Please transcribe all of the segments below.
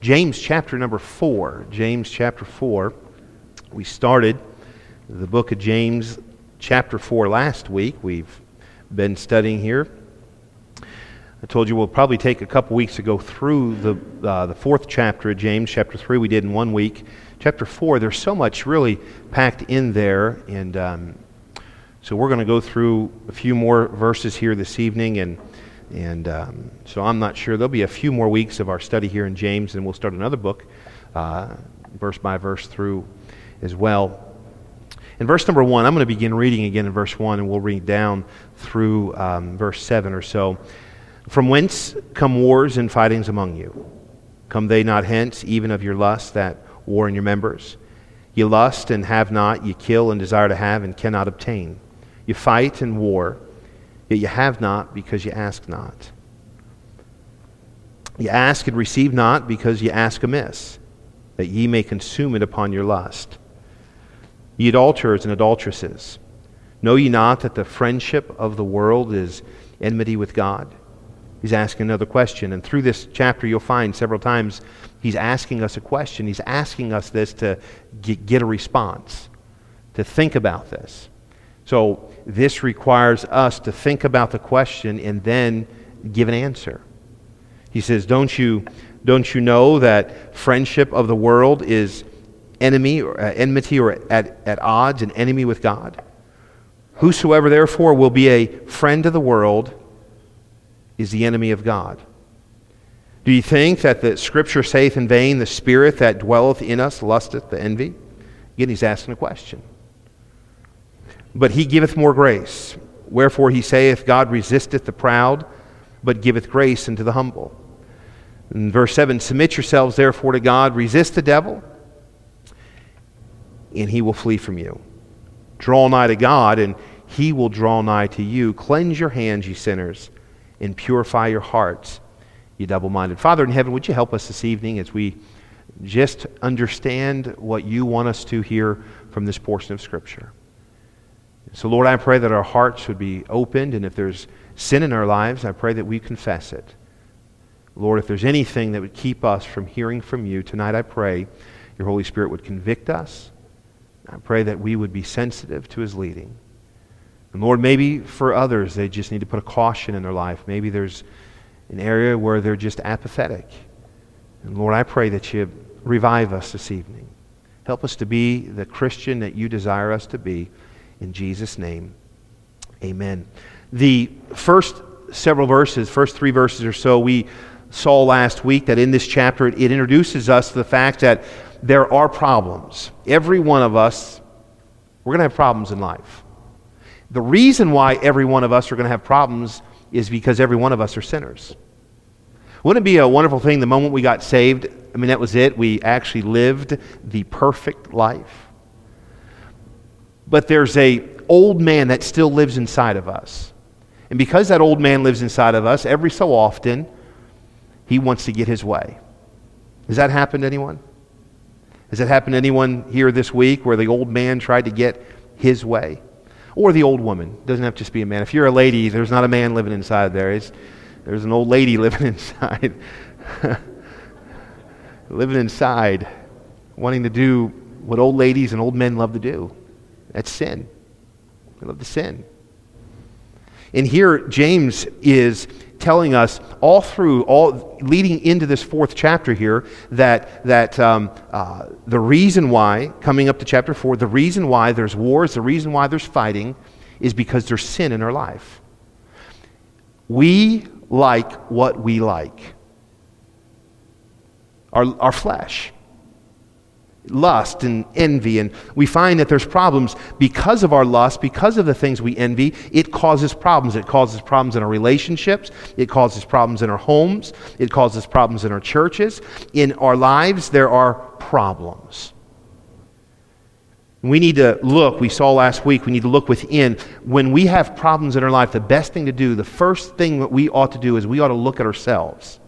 James chapter number 4. James chapter 4. We started the book of James chapter 4 last week. We've been studying here. I told you we'll probably take a couple weeks to go through the, uh, the fourth chapter of James. Chapter 3 we did in one week. Chapter 4, there's so much really packed in there. And um, so we're going to go through a few more verses here this evening. And and um, so I'm not sure. There'll be a few more weeks of our study here in James, and we'll start another book, uh, verse by verse through as well. In verse number one, I'm going to begin reading again in verse one, and we'll read down through um, verse seven or so. From whence come wars and fightings among you? Come they not hence, even of your lust that war in your members? You lust and have not, you kill and desire to have and cannot obtain. You fight and war Yet you have not because you ask not. You ask and receive not because you ask amiss, that ye may consume it upon your lust. Ye adulterers and adulteresses, know ye not that the friendship of the world is enmity with God? He's asking another question. And through this chapter, you'll find several times he's asking us a question. He's asking us this to get a response, to think about this. So this requires us to think about the question and then give an answer. He says, Don't you, don't you know that friendship of the world is enemy or uh, enmity or at, at odds, an enemy with God? Whosoever therefore will be a friend of the world is the enemy of God. Do you think that the scripture saith in vain, the spirit that dwelleth in us lusteth the envy? Again, he's asking a question. But he giveth more grace. Wherefore he saith, God resisteth the proud, but giveth grace unto the humble. In verse 7 Submit yourselves therefore to God, resist the devil, and he will flee from you. Draw nigh to God, and he will draw nigh to you. Cleanse your hands, ye sinners, and purify your hearts, ye double minded. Father in heaven, would you help us this evening as we just understand what you want us to hear from this portion of Scripture? So, Lord, I pray that our hearts would be opened, and if there's sin in our lives, I pray that we confess it. Lord, if there's anything that would keep us from hearing from you, tonight I pray your Holy Spirit would convict us. I pray that we would be sensitive to his leading. And Lord, maybe for others, they just need to put a caution in their life. Maybe there's an area where they're just apathetic. And Lord, I pray that you revive us this evening. Help us to be the Christian that you desire us to be. In Jesus' name, amen. The first several verses, first three verses or so, we saw last week that in this chapter it, introduces us to the fact that there are problems. Every one of us, we're going to have problems in life. The reason why every one of us are going to have problems is because every one of us are sinners. Wouldn't it be a wonderful thing the moment we got saved? I mean, that was it. We actually lived the perfect life but there's a old man that still lives inside of us. And because that old man lives inside of us, every so often, he wants to get his way. Has that happened to anyone? Has it happened to anyone here this week where the old man tried to get his way? Or the old woman? It doesn't have to just be a man. If you're a lady, there's not a man living inside there. It's, there's an old lady living inside. living inside, wanting to do what old ladies and old men love to do that's sin. We love to sin. And here, James is telling us all through, all leading into this fourth chapter here, that, that um, uh, the reason why, coming up to chapter four, the reason why there's wars, the reason why there's fighting, is because there's sin in our life. We like what we like, our, our flesh lust and envy. And we find that there's problems because of our lust, because of the things we envy. It causes problems. It causes problems in our relationships. It causes problems in our homes. It causes problems in our churches. In our lives, there are problems. We need to look, we saw last week, we need to look within. When we have problems in our life, the best thing to do, the first thing that we ought to do is we ought to look at ourselves.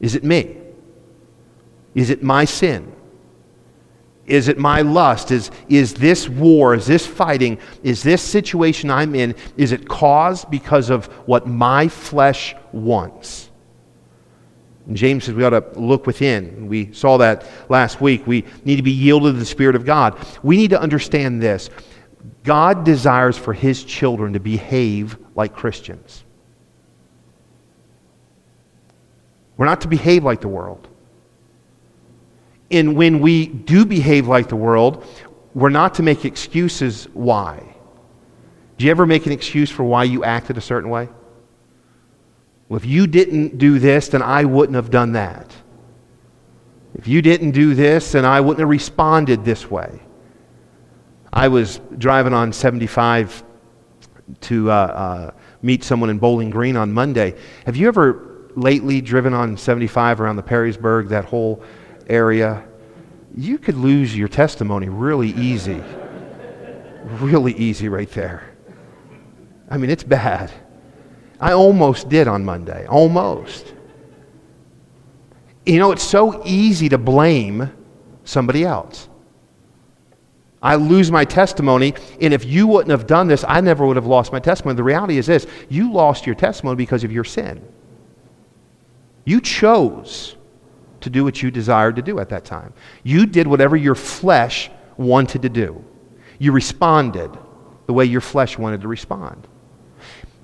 Is it me? Is it my sin? Is it my lust? Is, is this war, is this fighting, is this situation I'm in, is it caused because of what my flesh wants? And James says we ought to look within. We saw that last week. We need to be yielded to the Spirit of God. We need to understand this God desires for His children to behave like Christians. We're not to behave like the world. And when we do behave like the world, we're not to make excuses why. Do you ever make an excuse for why you acted a certain way? Well, if you didn't do this, then I wouldn't have done that. If you didn't do this, then I wouldn't have responded this way. I was driving on 75 to uh, uh, meet someone in Bowling Green on Monday. Have you ever lately driven on 75 around the Perrysburg, that whole area? You could lose your testimony really easy. really easy right there. I mean, it's bad. I almost did on Monday. Almost. You know, it's so easy to blame somebody else. I lose my testimony, and if you wouldn't have done this, I never would have lost my testimony. The reality is this you lost your testimony because of your sin. You chose to do what you desired to do at that time. You did whatever your flesh wanted to do. You responded the way your flesh wanted to respond.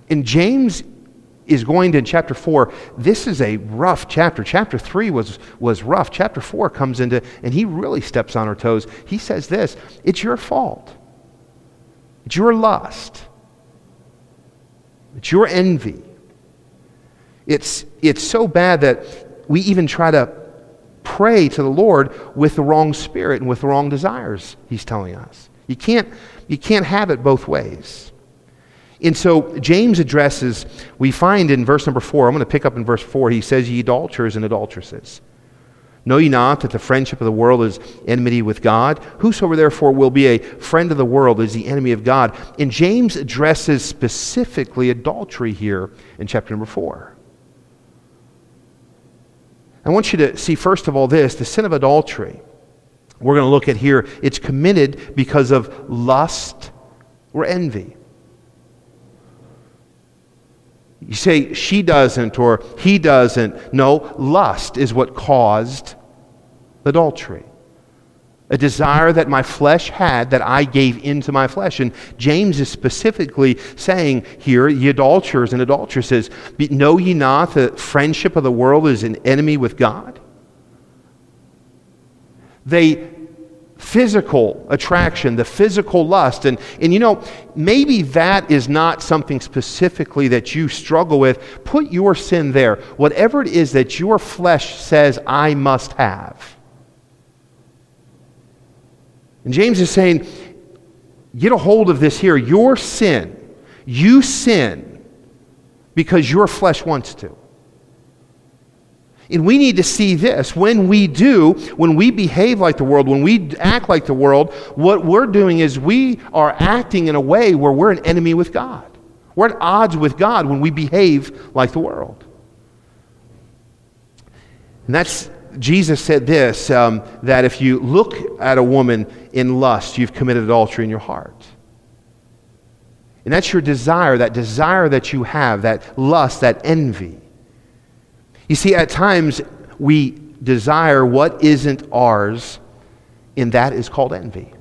And James is going to in chapter 4 this is a rough chapter chapter 3 was, was rough chapter 4 comes into and he really steps on our toes he says this it's your fault it's your lust it's your envy it's, it's so bad that we even try to pray to the lord with the wrong spirit and with the wrong desires he's telling us you can't you can't have it both ways and so James addresses, we find in verse number four, I'm going to pick up in verse four, he says, Ye adulterers and adulteresses. Know ye not that the friendship of the world is enmity with God? Whosoever therefore will be a friend of the world is the enemy of God. And James addresses specifically adultery here in chapter number four. I want you to see, first of all, this the sin of adultery. We're going to look at here, it's committed because of lust or envy. You say she doesn't or he doesn't. No, lust is what caused adultery. A desire that my flesh had that I gave into my flesh. And James is specifically saying here, ye adulterers and adulteresses, know ye not that friendship of the world is an enemy with God? They physical attraction, the physical lust. And, and you know, maybe that is not something specifically that you struggle with. Put your sin there. Whatever it is that your flesh says, I must have. And James is saying, get a hold of this here. Your sin, you sin because your flesh wants to. And we need to see this. When we do, when we behave like the world, when we act like the world, what we're doing is we are acting in a way where we're an enemy with God. We're at odds with God when we behave like the world. And that's, Jesus said this um, that if you look at a woman in lust, you've committed adultery in your heart. And that's your desire, that desire that you have, that lust, that envy. You see, at times we desire what isn't ours, and that is called envy.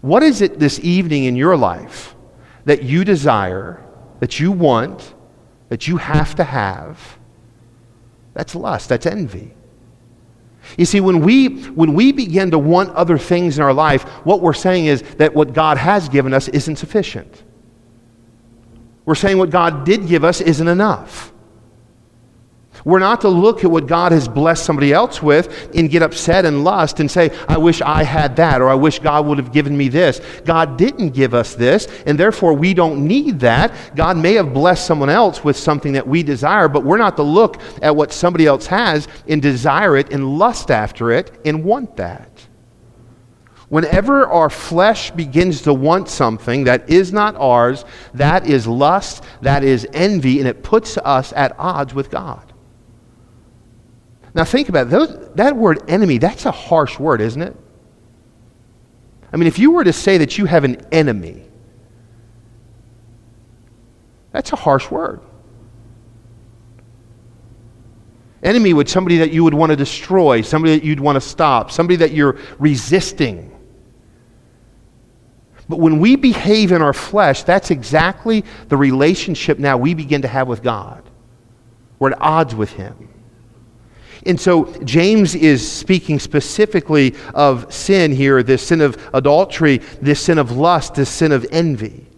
What is it this evening in your life that you desire, that you want, that you have to have? That's lust, that's envy. You see, when we, when we begin to want other things in our life, what we're saying is that what God has given us isn't sufficient. We're saying what God did give us isn't enough. We're not to look at what God has blessed somebody else with and get upset and lust and say, I wish I had that, or I wish God would have given me this. God didn't give us this, and therefore we don't need that. God may have blessed someone else with something that we desire, but we're not to look at what somebody else has and desire it and lust after it and want that. Whenever our flesh begins to want something that is not ours, that is lust, that is envy, and it puts us at odds with God. Now, think about. Those, that word enemy, that's a harsh word, isn't it? I mean, if you were to say that you have an enemy, that's a harsh word. Enemy would somebody that you would want to destroy, somebody that you'd want to stop, somebody that you're resisting. But when we behave in our flesh, that's exactly the relationship now we begin to have with God. We're at odds with Him. And so James is speaking specifically of sin here this sin of adultery, this sin of lust, this sin of envy.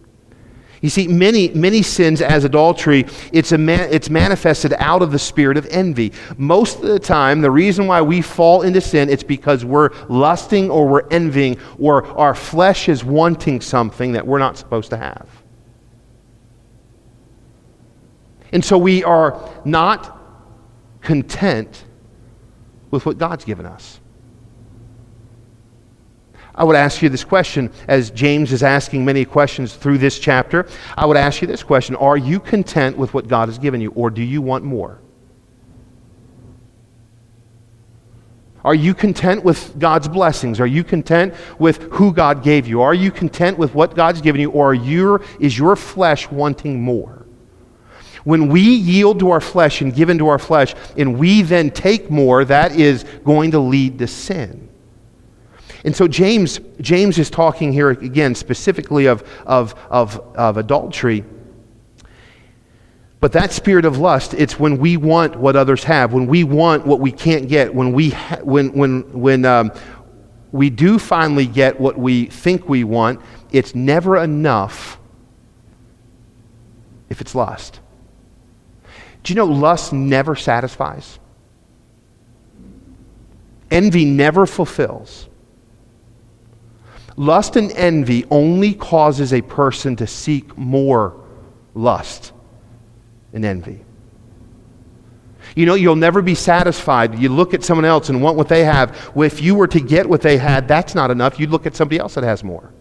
You see, many, many sins as adultery, it's, it's manifested out of the spirit of envy. Most of the time, the reason why we fall into sin, it's because we're lusting or we're envying or our flesh is wanting something that we're not supposed to have. And so we are not content with what God's given us. I would ask you this question as James is asking many questions through this chapter. I would ask you this question Are you content with what God has given you, or do you want more? Are you content with God's blessings? Are you content with who God gave you? Are you content with what God's given you, or your, is your flesh wanting more? When we yield to our flesh and give into our flesh, and we then take more, that is going to lead to sin. And so James, James is talking here again specifically of, of, of, of adultery. But that spirit of lust, it's when we want what others have, when we want what we can't get, when we, ha- when, when, when um, we do finally get what we think we want, it's never enough if it's lust. Do you know lust never satisfies? Envy never fulfills. Lust and envy only causes a person to seek more lust and envy. You know, you'll never be satisfied. You look at someone else and want what they have. If you were to get what they had, that's not enough. You'd look at somebody else that has more.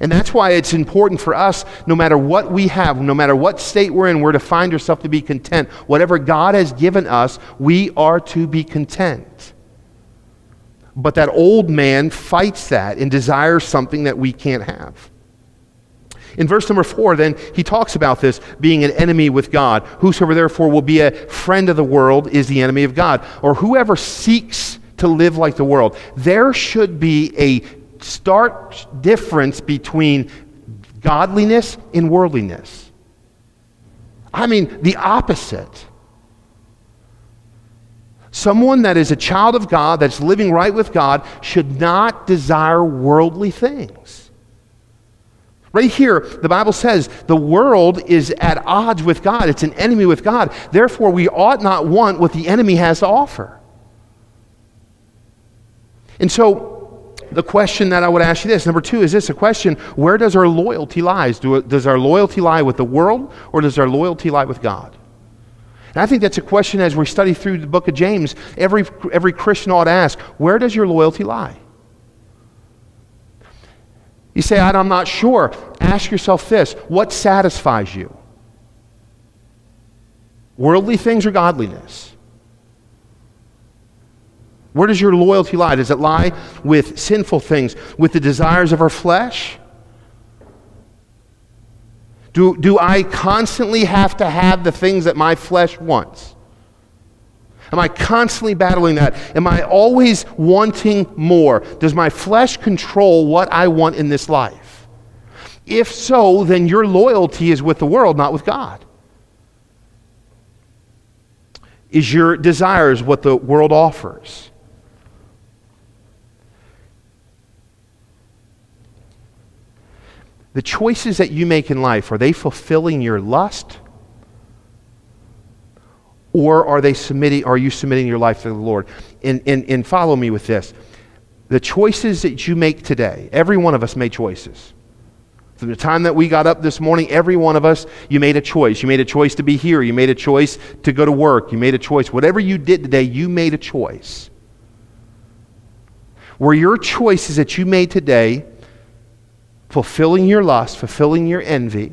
And that's why it's important for us, no matter what we have, no matter what state we're in, we're to find ourselves to be content. Whatever God has given us, we are to be content. But that old man fights that and desires something that we can't have. In verse number four, then, he talks about this being an enemy with God. Whosoever therefore will be a friend of the world is the enemy of God. Or whoever seeks to live like the world. There should be a stark difference between godliness and worldliness. I mean, the opposite. Someone that is a child of God, that's living right with God, should not desire worldly things. Right here, the Bible says the world is at odds with God, it's an enemy with God. Therefore, we ought not want what the enemy has to offer. And so, the question that I would ask you this number two is this a question where does our loyalty lies? Do, does our loyalty lie with the world or does our loyalty lie with God? And I think that's a question as we study through the book of James, every, every Christian ought to ask where does your loyalty lie? You say, I'm not sure. Ask yourself this what satisfies you? Worldly things or godliness? Where does your loyalty lie? Does it lie with sinful things, with the desires of our flesh? Do, do I constantly have to have the things that my flesh wants? Am I constantly battling that? Am I always wanting more? Does my flesh control what I want in this life? If so, then your loyalty is with the world, not with God. Is your desires what the world offers? The choices that you make in life, are they fulfilling your lust? Or are they submitting, are you submitting your life to the Lord? And, and, and follow me with this. The choices that you make today, every one of us made choices. From the time that we got up this morning, every one of us, you made a choice. You made a choice to be here. You made a choice to go to work. You made a choice. Whatever you did today, you made a choice. Were your choices that you made today fulfilling your lust, fulfilling your envy,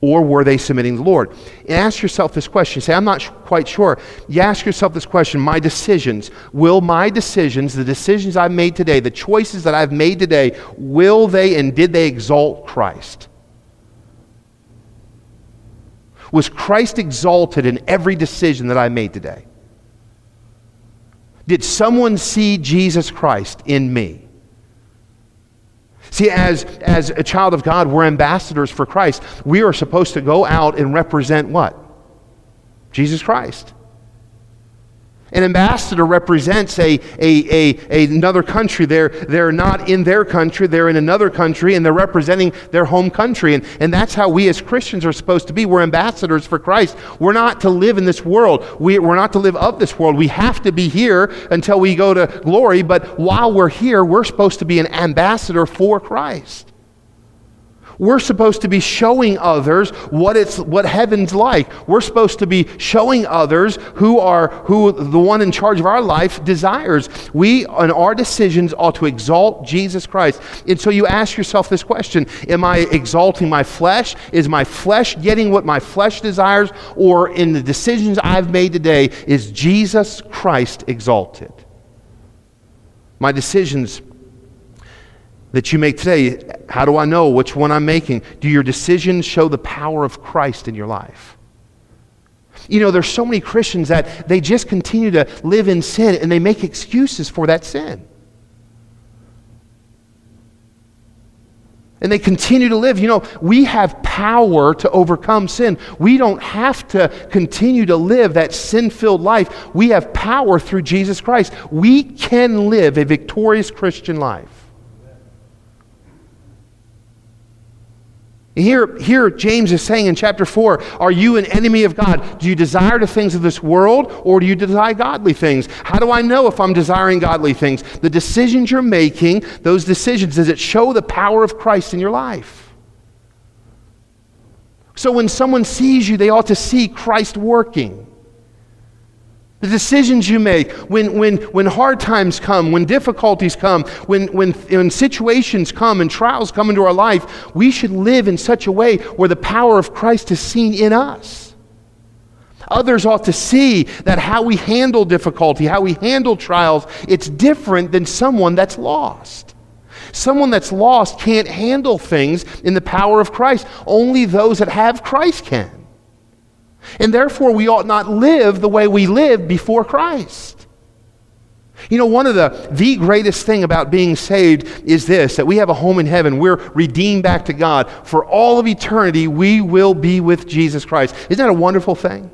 or were they submitting to the Lord? And ask yourself this question. Say, I'm not sh- quite sure. You ask yourself this question My decisions, will my decisions, the decisions I've made today, the choices that I've made today, will they and did they exalt Christ? Was Christ exalted in every decision that I made today? Did someone see Jesus Christ in me? See, as, as a child of God, we're ambassadors for Christ. We are supposed to go out and represent what? Jesus Christ. An ambassador represents a, a, a, another country. They're, they're not in their country, they're in another country, and they're representing their home country. And, and that's how we as Christians are supposed to be. We're ambassadors for Christ. We're not to live in this world, we, we're not to live of this world. We have to be here until we go to glory, but while we're here, we're supposed to be an ambassador for Christ. We're supposed to be showing others what it's what heaven's like. We're supposed to be showing others who are who the one in charge of our life desires. We and our decisions ought to exalt Jesus Christ. And so you ask yourself this question, am I exalting my flesh? Is my flesh getting what my flesh desires or in the decisions I've made today is Jesus Christ exalted? My decisions that you make today, how do I know which one I'm making? Do your decisions show the power of Christ in your life? You know, there's so many Christians that they just continue to live in sin and they make excuses for that sin. And they continue to live. You know, we have power to overcome sin. We don't have to continue to live that sin filled life. We have power through Jesus Christ. We can live a victorious Christian life. Here, here, James is saying in chapter 4 Are you an enemy of God? Do you desire the things of this world or do you desire godly things? How do I know if I'm desiring godly things? The decisions you're making, those decisions, does it show the power of Christ in your life? So when someone sees you, they ought to see Christ working. The decisions you make, when, when, when hard times come, when difficulties come, when, when, when situations come and trials come into our life, we should live in such a way where the power of Christ is seen in us. Others ought to see that how we handle difficulty, how we handle trials, it's different than someone that's lost. Someone that's lost can't handle things in the power of Christ. Only those that have Christ can. And therefore, we ought not live the way we lived before Christ. You know, one of the, the greatest thing about being saved is this that we have a home in heaven. We're redeemed back to God. For all of eternity, we will be with Jesus Christ. Isn't that a wonderful thing?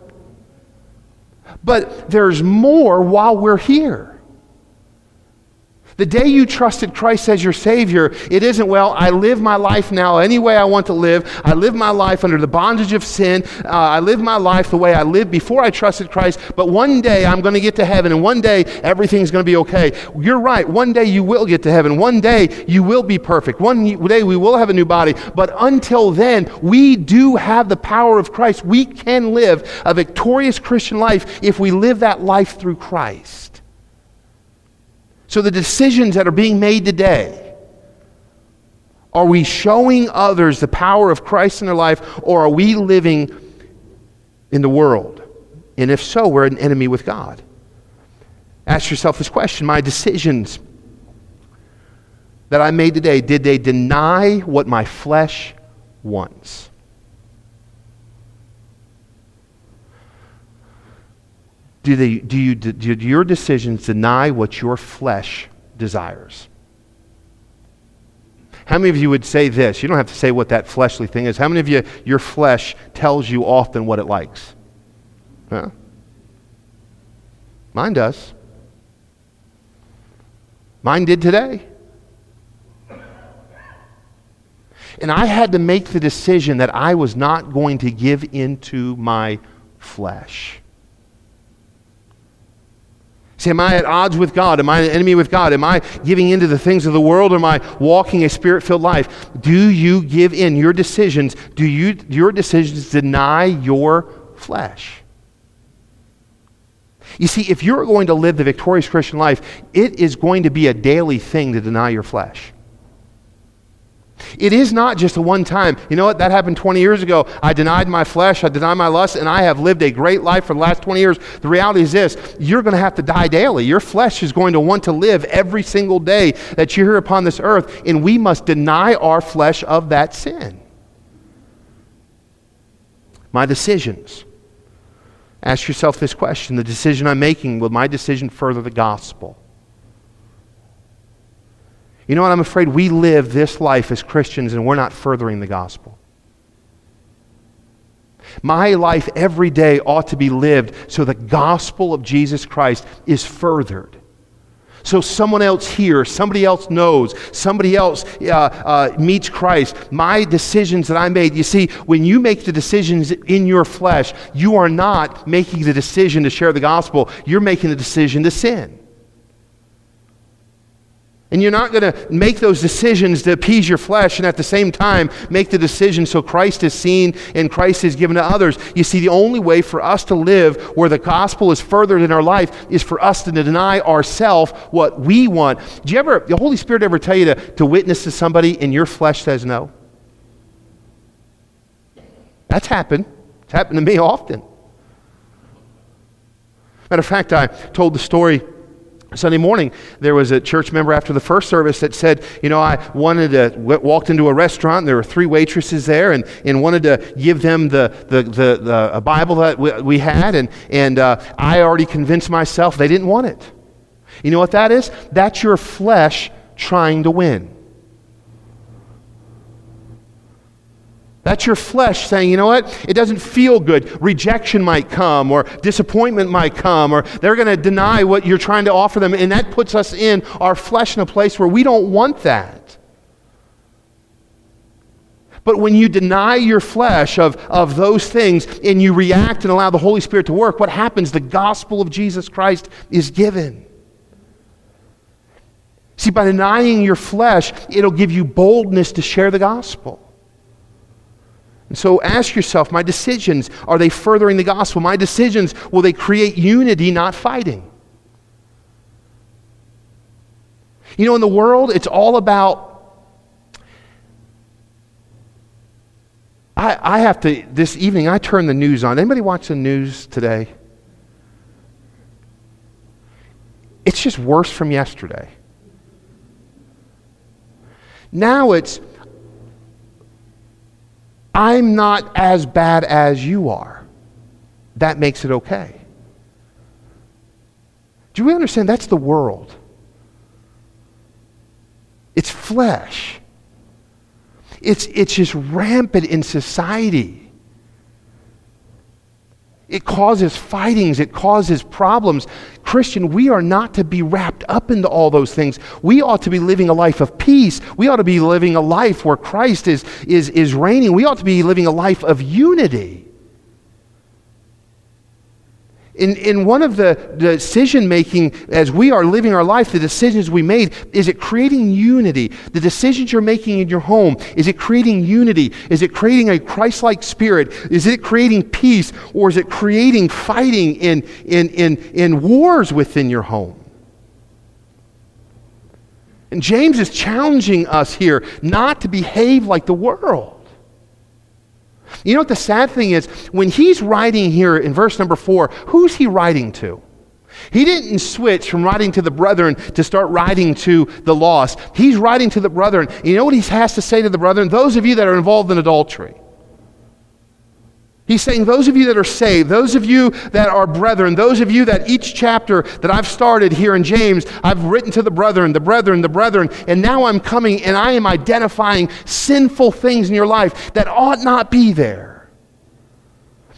But there's more while we're here. The day you trusted Christ as your Savior, it isn't, well, I live my life now any way I want to live. I live my life under the bondage of sin. Uh, I live my life the way I lived before I trusted Christ. But one day I'm going to get to heaven, and one day everything's going to be okay. You're right. One day you will get to heaven. One day you will be perfect. One day we will have a new body. But until then, we do have the power of Christ. We can live a victorious Christian life if we live that life through Christ. So, the decisions that are being made today are we showing others the power of Christ in their life, or are we living in the world? And if so, we're an enemy with God. Ask yourself this question My decisions that I made today, did they deny what my flesh wants? Do, they, do, you, do your decisions deny what your flesh desires? How many of you would say this? You don't have to say what that fleshly thing is. How many of you, your flesh tells you often what it likes? Huh? Mine does. Mine did today. And I had to make the decision that I was not going to give into my flesh. Am I at odds with God? Am I an enemy with God? Am I giving into the things of the world? Or am I walking a spirit filled life? Do you give in your decisions? Do you, your decisions deny your flesh? You see, if you're going to live the victorious Christian life, it is going to be a daily thing to deny your flesh. It is not just a one time. You know what? That happened 20 years ago. I denied my flesh, I denied my lust, and I have lived a great life for the last 20 years. The reality is this you're going to have to die daily. Your flesh is going to want to live every single day that you're here upon this earth, and we must deny our flesh of that sin. my decisions. Ask yourself this question the decision I'm making, will my decision further the gospel? You know what? I'm afraid we live this life as Christians and we're not furthering the gospel. My life every day ought to be lived so the gospel of Jesus Christ is furthered. So someone else hears, somebody else knows, somebody else uh, uh, meets Christ. My decisions that I made, you see, when you make the decisions in your flesh, you are not making the decision to share the gospel, you're making the decision to sin. And you're not going to make those decisions to appease your flesh and at the same time make the decision so Christ is seen and Christ is given to others. You see, the only way for us to live where the gospel is furthered in our life is for us to deny ourselves what we want. Do you ever, the Holy Spirit ever tell you to, to witness to somebody and your flesh says no? That's happened. It's happened to me often. Matter of fact, I told the story Sunday morning, there was a church member after the first service that said, You know, I wanted to, walked into a restaurant, and there were three waitresses there, and, and wanted to give them the, the, the, the a Bible that we, we had, and, and uh, I already convinced myself they didn't want it. You know what that is? That's your flesh trying to win. That's your flesh saying, you know what? It doesn't feel good. Rejection might come, or disappointment might come, or they're going to deny what you're trying to offer them. And that puts us in our flesh in a place where we don't want that. But when you deny your flesh of, of those things and you react and allow the Holy Spirit to work, what happens? The gospel of Jesus Christ is given. See, by denying your flesh, it'll give you boldness to share the gospel. And so ask yourself my decisions, are they furthering the gospel? My decisions, will they create unity, not fighting? You know, in the world, it's all about. I, I have to, this evening, I turn the news on. Anybody watch the news today? It's just worse from yesterday. Now it's I'm not as bad as you are. That makes it okay. Do we understand? That's the world. It's flesh. It's, it's just rampant in society. It causes fightings, it causes problems. Christian, we are not to be wrapped up into all those things. We ought to be living a life of peace. We ought to be living a life where Christ is, is, is reigning. We ought to be living a life of unity in, in one of the decision making as we are living our life, the decisions we made, is it creating unity? The decisions you're making in your home, is it creating unity? Is it creating a Christ like spirit? Is it creating peace? Or is it creating fighting in, in, in, in wars within your home? And James is challenging us here not to behave like the world. You know what the sad thing is? When he's writing here in verse number four, who's he writing to? He didn't switch from writing to the brethren to start writing to the lost. He's writing to the brethren. You know what he has to say to the brethren? Those of you that are involved in adultery. He's saying, Those of you that are saved, those of you that are brethren, those of you that each chapter that I've started here in James, I've written to the brethren, the brethren, the brethren, and now I'm coming and I am identifying sinful things in your life that ought not be there.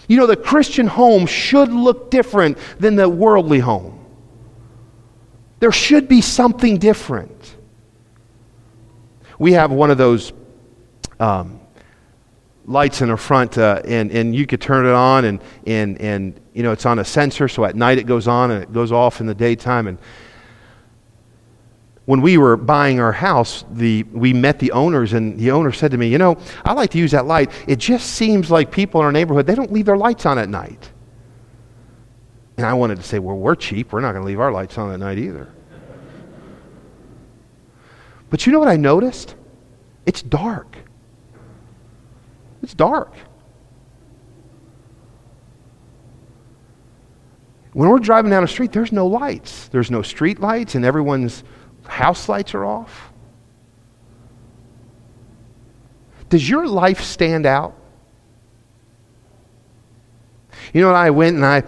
You know, the Christian home should look different than the worldly home. There should be something different. We have one of those. Um, lights in the front, uh, and, and you could turn it on, and, and, and you know, it's on a sensor, so at night it goes on and it goes off in the daytime. And when we were buying our house, the, we met the owners, and the owner said to me, You know, I like to use that light. It just seems like people in our neighborhood, they don't leave their lights on at night. And I wanted to say, Well, we're cheap. We're not going to leave our lights on at night either. But you know what I noticed? It's dark. It's dark. When we're driving down the street, there's no lights. There's no street lights, and everyone's house lights are off. Does your life stand out? You know? I went and I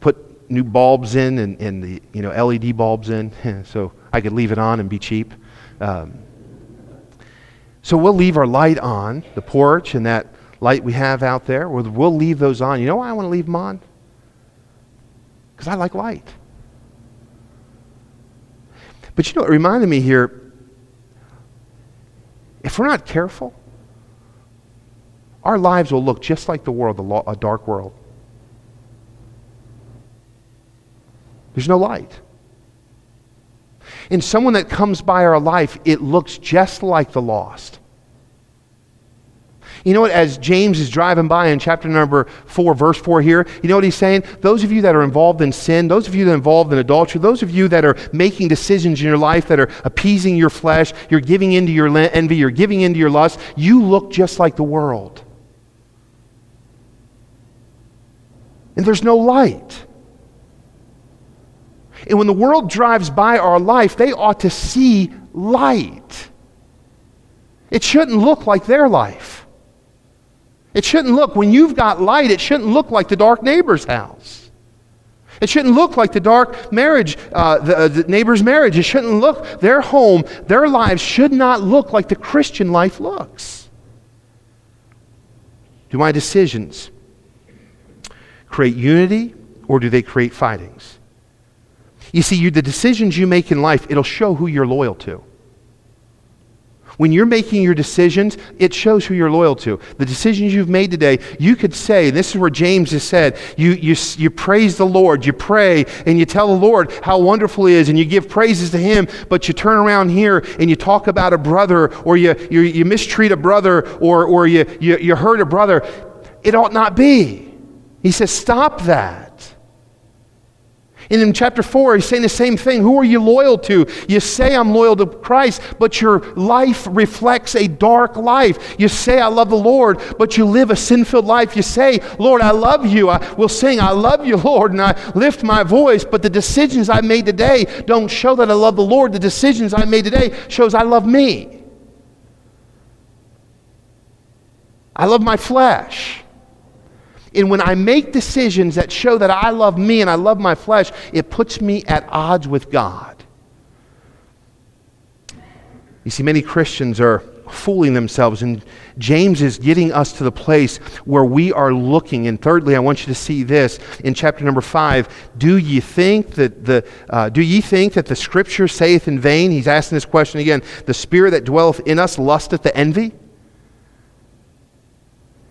put new bulbs in and, and the you know LED bulbs in, so I could leave it on and be cheap. Um, so we'll leave our light on the porch and that light we have out there. We'll, leave those on. You know why I want to leave them on? Because I like light. But you know, it reminded me here if we're not careful, our lives will look just like the world, a dark world. There's no light. In someone that comes by our life, it looks just like the lost. You know what? As James is driving by in chapter number 4, verse 4 here, you know what he's saying? Those of you that are involved in sin, those of you that are involved in adultery, those of you that are making decisions in your life that are appeasing your flesh, you're giving into your envy, you're giving into your lust, you look just like the world. And there's no light. And when the world drives by our life, they ought to see light. It shouldn't look like their life. It shouldn't look, when you've got light, it shouldn't look like the dark neighbor's house. It shouldn't look like the dark marriage, uh, the, uh, the neighbor's marriage. It shouldn't look, their home, their lives should not look like the Christian life looks. Do my decisions create unity or do they create fightings? You see, you, the decisions you make in life, it'll show who you're loyal to. When you're making your decisions, it shows who you're loyal to. The decisions you've made today, you could say, this is where James has said, you, you, you praise the Lord, you pray, and you tell the Lord how wonderful He is, and you give praises to Him, but you turn around here and you talk about a brother, or you, you, you mistreat a brother, or, or you, you, you hurt a brother. It ought not be. He says, stop that. And in chapter 4, he's saying the same thing. Who are you loyal to? You say, I'm loyal to Christ, but your life reflects a dark life. You say, I love the Lord, but you live a sin filled life. You say, Lord, I love you. I will sing, I love you, Lord, and I lift my voice, but the decisions I made today don't show that I love the Lord. The decisions I made today shows I love me. I love my flesh. And when I make decisions that show that I love me and I love my flesh, it puts me at odds with God. You see, many Christians are fooling themselves, and James is getting us to the place where we are looking. And thirdly, I want you to see this in chapter number five. Do ye think that the uh, do ye think that the Scripture saith in vain? He's asking this question again. The Spirit that dwelleth in us lusteth to envy.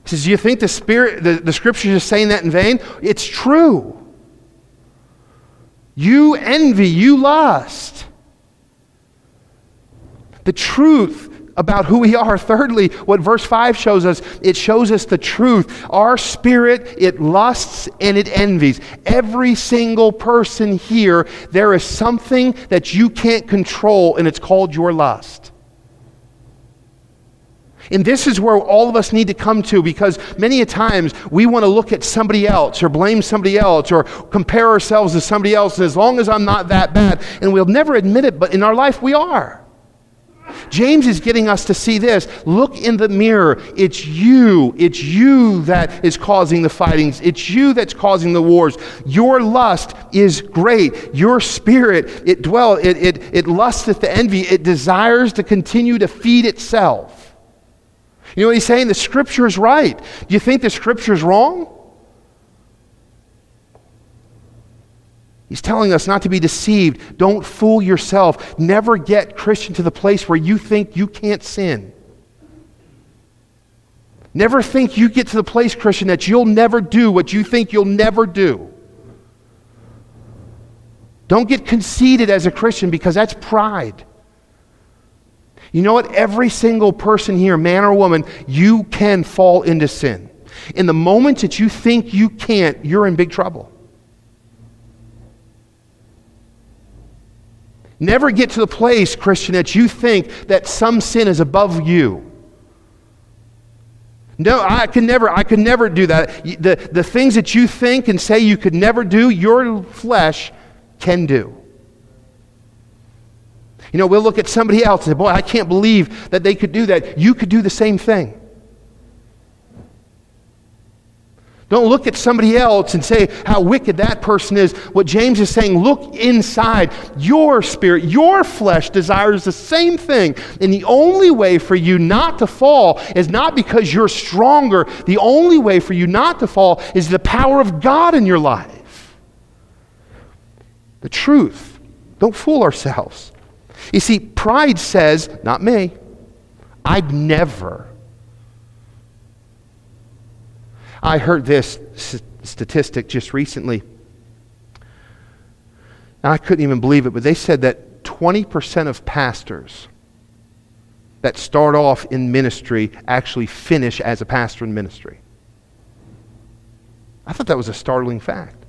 He says, Do you think the Spirit, the, the scripture is saying that in vain? It's true. You envy, you lust. The truth about who we are. Thirdly, what verse 5 shows us, it shows us the truth. Our spirit, it lusts and it envies. Every single person here, there is something that you can't control, and it's called your lust. And this is where all of us need to come to because many a times we want to look at somebody else or blame somebody else or compare ourselves to somebody else. And as long as I'm not that bad, and we'll never admit it, but in our life we are. James is getting us to see this. Look in the mirror. It's you. It's you that is causing the fightings. It's you that's causing the wars. Your lust is great. Your spirit, it dwells, it, it, it lusteth to envy. It desires to continue to feed itself. You know what he's saying? The scripture is right. Do you think the scripture is wrong? He's telling us not to be deceived. Don't fool yourself. Never get Christian to the place where you think you can't sin. Never think you get to the place, Christian, that you'll never do what you think you'll never do. Don't get conceited as a Christian because that's pride. You know what? Every single person here, man or woman, you can fall into sin. In the moment that you think you can't, you're in big trouble. Never get to the place, Christian, that you think that some sin is above you. No, I can never, I could never do that. The, the things that you think and say you could never do, your flesh can do. You know, we'll look at somebody else and say, Boy, I can't believe that they could do that. You could do the same thing. Don't look at somebody else and say how wicked that person is. What James is saying, look inside. Your spirit, your flesh desires the same thing. And the only way for you not to fall is not because you're stronger. The only way for you not to fall is the power of God in your life. The truth. Don't fool ourselves. You see, pride says, not me, I'd never I heard this statistic just recently. And I couldn't even believe it, but they said that 20% of pastors that start off in ministry actually finish as a pastor in ministry. I thought that was a startling fact.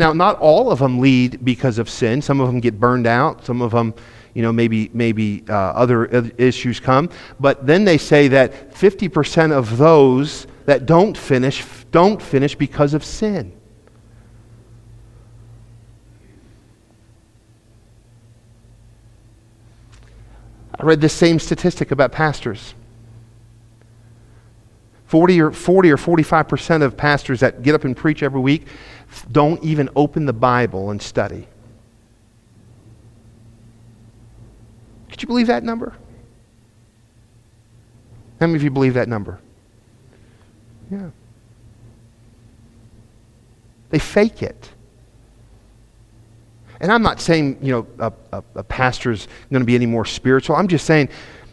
Now, not all of them lead because of sin. Some of them get burned out. Some of them you know, maybe, maybe uh, other issues come. But then they say that 50% of those that don't finish, don't finish because of sin. I read this same statistic about pastors. 40 or 40 or 45% of pastors that get up and preach every week don't even open the Bible and study. Could you believe that number? How many of you believe that number? Yeah. They fake it. And I'm not saying, you know, a, a, a pastor's going to be any more spiritual. I'm just saying,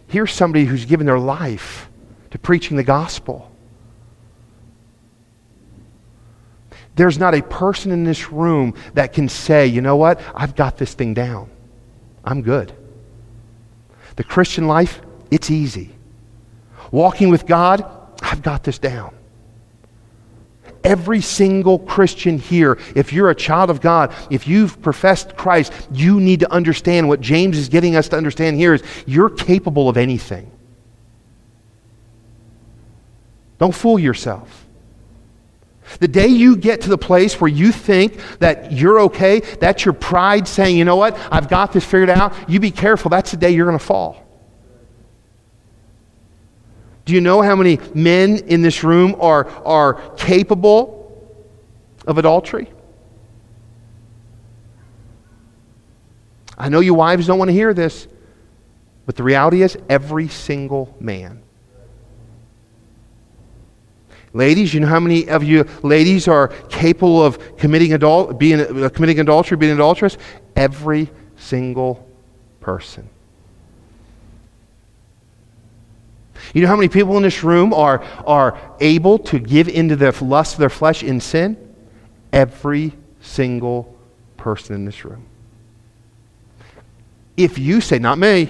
here's somebody who's given their life to preaching the gospel. There's not a person in this room that can say, you know what, I've got this thing down. I'm good. The Christian life, it's easy. Walking with God, I've got this down. Every single Christian here, if you're a child of God, if you've professed Christ, you need to understand what James is getting us to understand here is you're capable of anything. Don't fool yourself. The day you get to the place where you think that you're okay, that's your pride saying, you know what, I've got this figured out, you be careful. That's the day you're going to fall. Do you know how many men in this room are, are capable of adultery? I know you wives don't want to hear this, but the reality is every single man. Ladies, you know how many of you ladies are capable of committing, adul- being, uh, committing adultery, being adulterous? Every single person. You know how many people in this room are, are able to give into the lust of their flesh in sin? Every single person in this room. If you say, not me,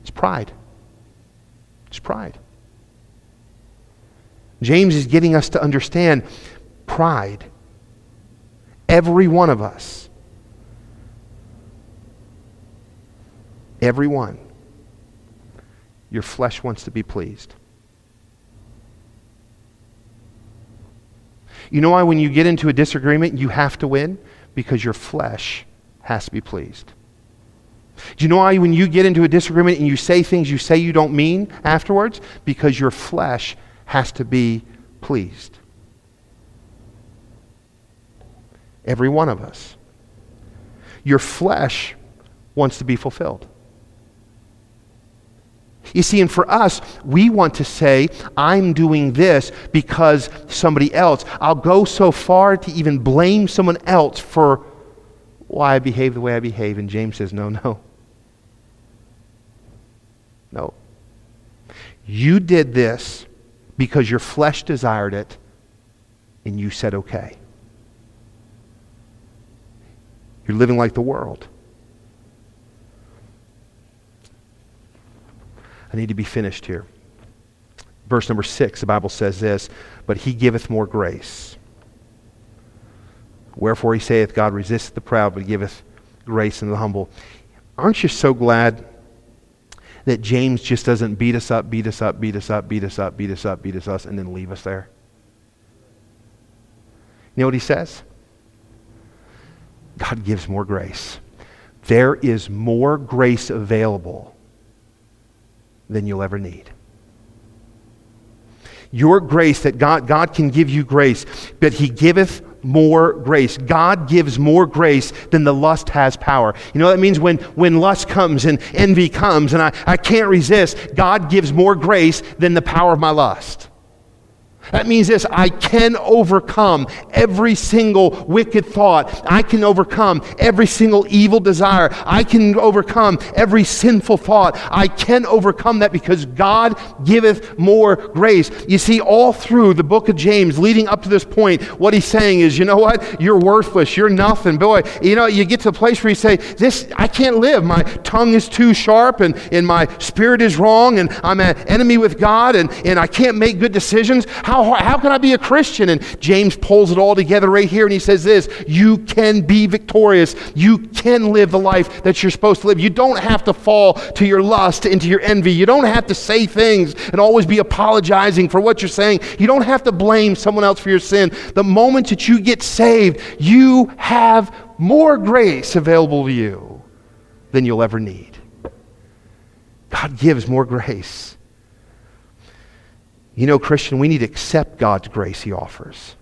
it's pride. It's pride. James is getting us to understand pride. Every one of us. Every one. Your flesh wants to be pleased. You know why when you get into a disagreement, you have to win? Because your flesh has to be pleased. Do you know why when you get into a disagreement and you say things you say you don't mean afterwards? Because your flesh has to be pleased. Every one of us. Your flesh wants to be fulfilled. You see, and for us, we want to say, I'm doing this because somebody else. I'll go so far to even blame someone else for why I behave the way I behave. And James says, no, no. No. You did this because your flesh desired it and you said okay. You're living like the world. I need to be finished here. Verse number six, the Bible says this But he giveth more grace. Wherefore he saith, God resisteth the proud, but giveth grace unto the humble. Aren't you so glad that James just doesn't beat us up, beat us up, beat us up, beat us up, beat us up, beat us up, and then leave us there. You know what he says? God gives more grace. There is more grace available than you'll ever need. Your grace, that God, God can give you grace, but He giveth more grace. God gives more grace than the lust has power. You know that means when, when lust comes and envy comes and I, I can't resist, God gives more grace than the power of my lust. That means this I can overcome every single wicked thought. I can overcome every single evil desire. I can overcome every sinful thought. I can overcome that because God giveth more grace. You see, all through the book of James, leading up to this point, what he's saying is, you know what? You're worthless. You're nothing. Boy, you know, you get to the place where you say, This, I can't live. My tongue is too sharp and, and my spirit is wrong and I'm an enemy with God and, and I can't make good decisions. How how, how can I be a Christian? And James pulls it all together right here and he says this You can be victorious. You can live the life that you're supposed to live. You don't have to fall to your lust, into your envy. You don't have to say things and always be apologizing for what you're saying. You don't have to blame someone else for your sin. The moment that you get saved, you have more grace available to you than you'll ever need. God gives more grace. You know, Christian, we need to accept God's grace he offers.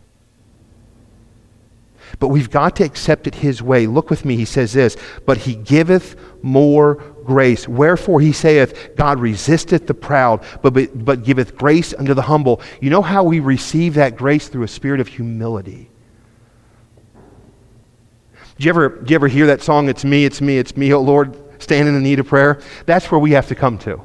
But we've got to accept it his way. Look with me, he says this, but he giveth more grace. Wherefore he saith, God resisteth the proud, but, but, but giveth grace unto the humble. You know how we receive that grace? Through a spirit of humility. Do you ever, do you ever hear that song, It's Me, It's Me, It's Me, oh Lord, standing in need of prayer? That's where we have to come to.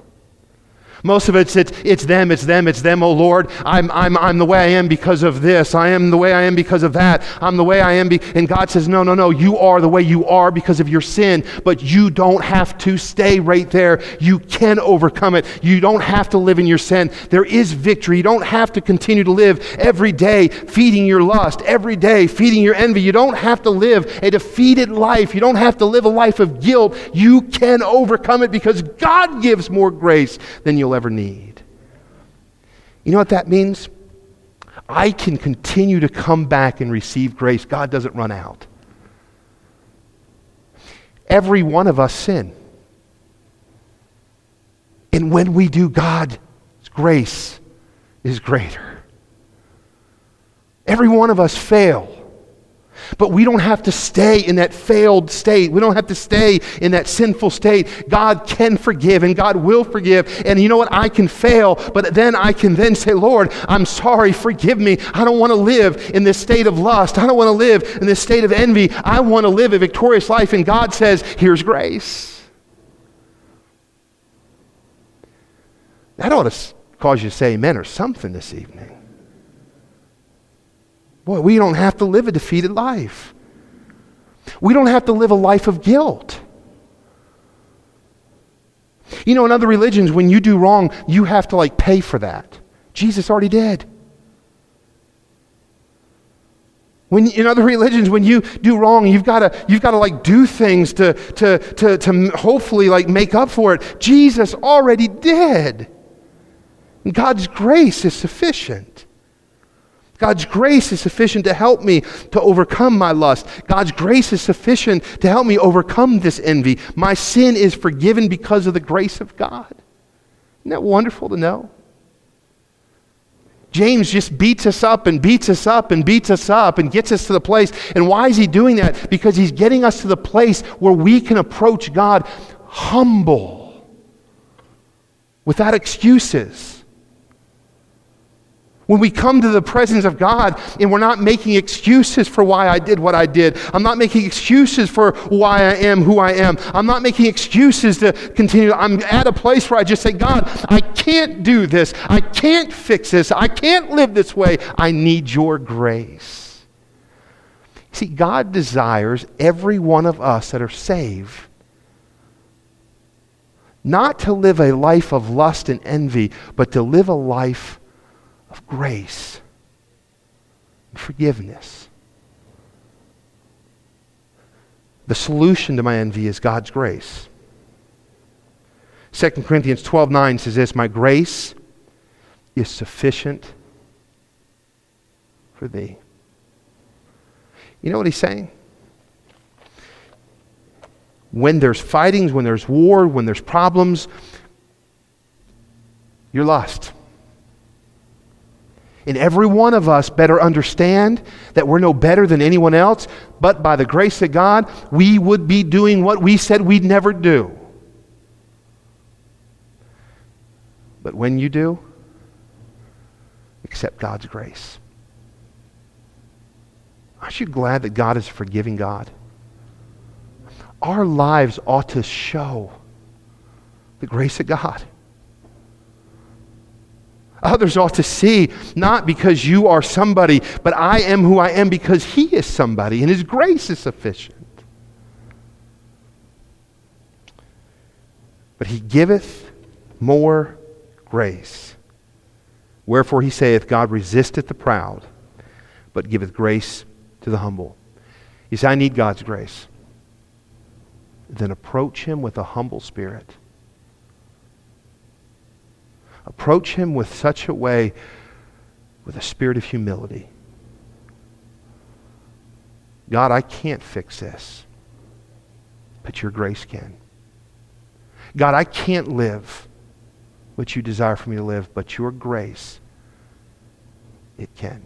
Most of it's, it's, it's them, it's them, it's them, oh Lord. I'm, I'm, I'm the way I am because of this. I am the way I am because of that. I'm the way I am. Be-. And God says, no, no, no. You are the way you are because of your sin, but you don't have to stay right there. You can overcome it. You don't have to live in your sin. There is victory. You don't have to continue to live every day feeding your lust, every day feeding your envy. You don't have to live a defeated life. You don't have to live a life of guilt. You can overcome it because God gives more grace than you'll you'll ever need. You know what that means? I can continue to come back and receive grace. God doesn't run out. Every one of us sin. And when we do, God's grace is greater. Every one of us fail. But we don't have to stay in that failed state. We don't have to stay in that sinful state. God can forgive and God will forgive. And you know what? I can fail, but then I can then say, Lord, I'm sorry, forgive me. I don't want to live in this state of lust. I don't want to live in this state of envy. I want to live a victorious life. And God says, here's grace. That ought to cause you to say amen or something this evening. Boy, we don't have to live a defeated life. We don't have to live a life of guilt. You know, in other religions, when you do wrong, you have to like pay for that. Jesus already did. When, in other religions, when you do wrong, you've got to you've got to like do things to, to, to, to hopefully like make up for it. Jesus already did. God's grace is sufficient. God's grace is sufficient to help me to overcome my lust. God's grace is sufficient to help me overcome this envy. My sin is forgiven because of the grace of God. Isn't that wonderful to know? James just beats us up and beats us up and beats us up and gets us to the place. And why is he doing that? Because he's getting us to the place where we can approach God humble, without excuses when we come to the presence of God and we're not making excuses for why I did what I did, I'm not making excuses for why I am who I am, I'm not making excuses to continue. I'm at a place where I just say, God, I can't do this. I can't fix this. I can't live this way. I need your grace. See, God desires every one of us that are saved not to live a life of lust and envy, but to live a life of grace and forgiveness. The solution to my envy is God's grace. 2 Corinthians 12:9 says this My grace is sufficient for thee. You know what he's saying? When there's fightings, when there's war, when there's problems, you're lost. And every one of us better understand that we're no better than anyone else, but by the grace of God, we would be doing what we said we'd never do. But when you do, accept God's grace. Aren't you glad that God is a forgiving God? Our lives ought to show the grace of God. Others ought to see, not because you are somebody, but I am who I am because He is somebody and His grace is sufficient. But He giveth more grace. Wherefore He saith, God resisteth the proud, but giveth grace to the humble. You say, I need God's grace. Then approach Him with a humble spirit Approach Him with such a way, with a spirit of humility. God, I can't fix this, but your grace can. God, I can't live what you desire for me to live, but your grace, it can.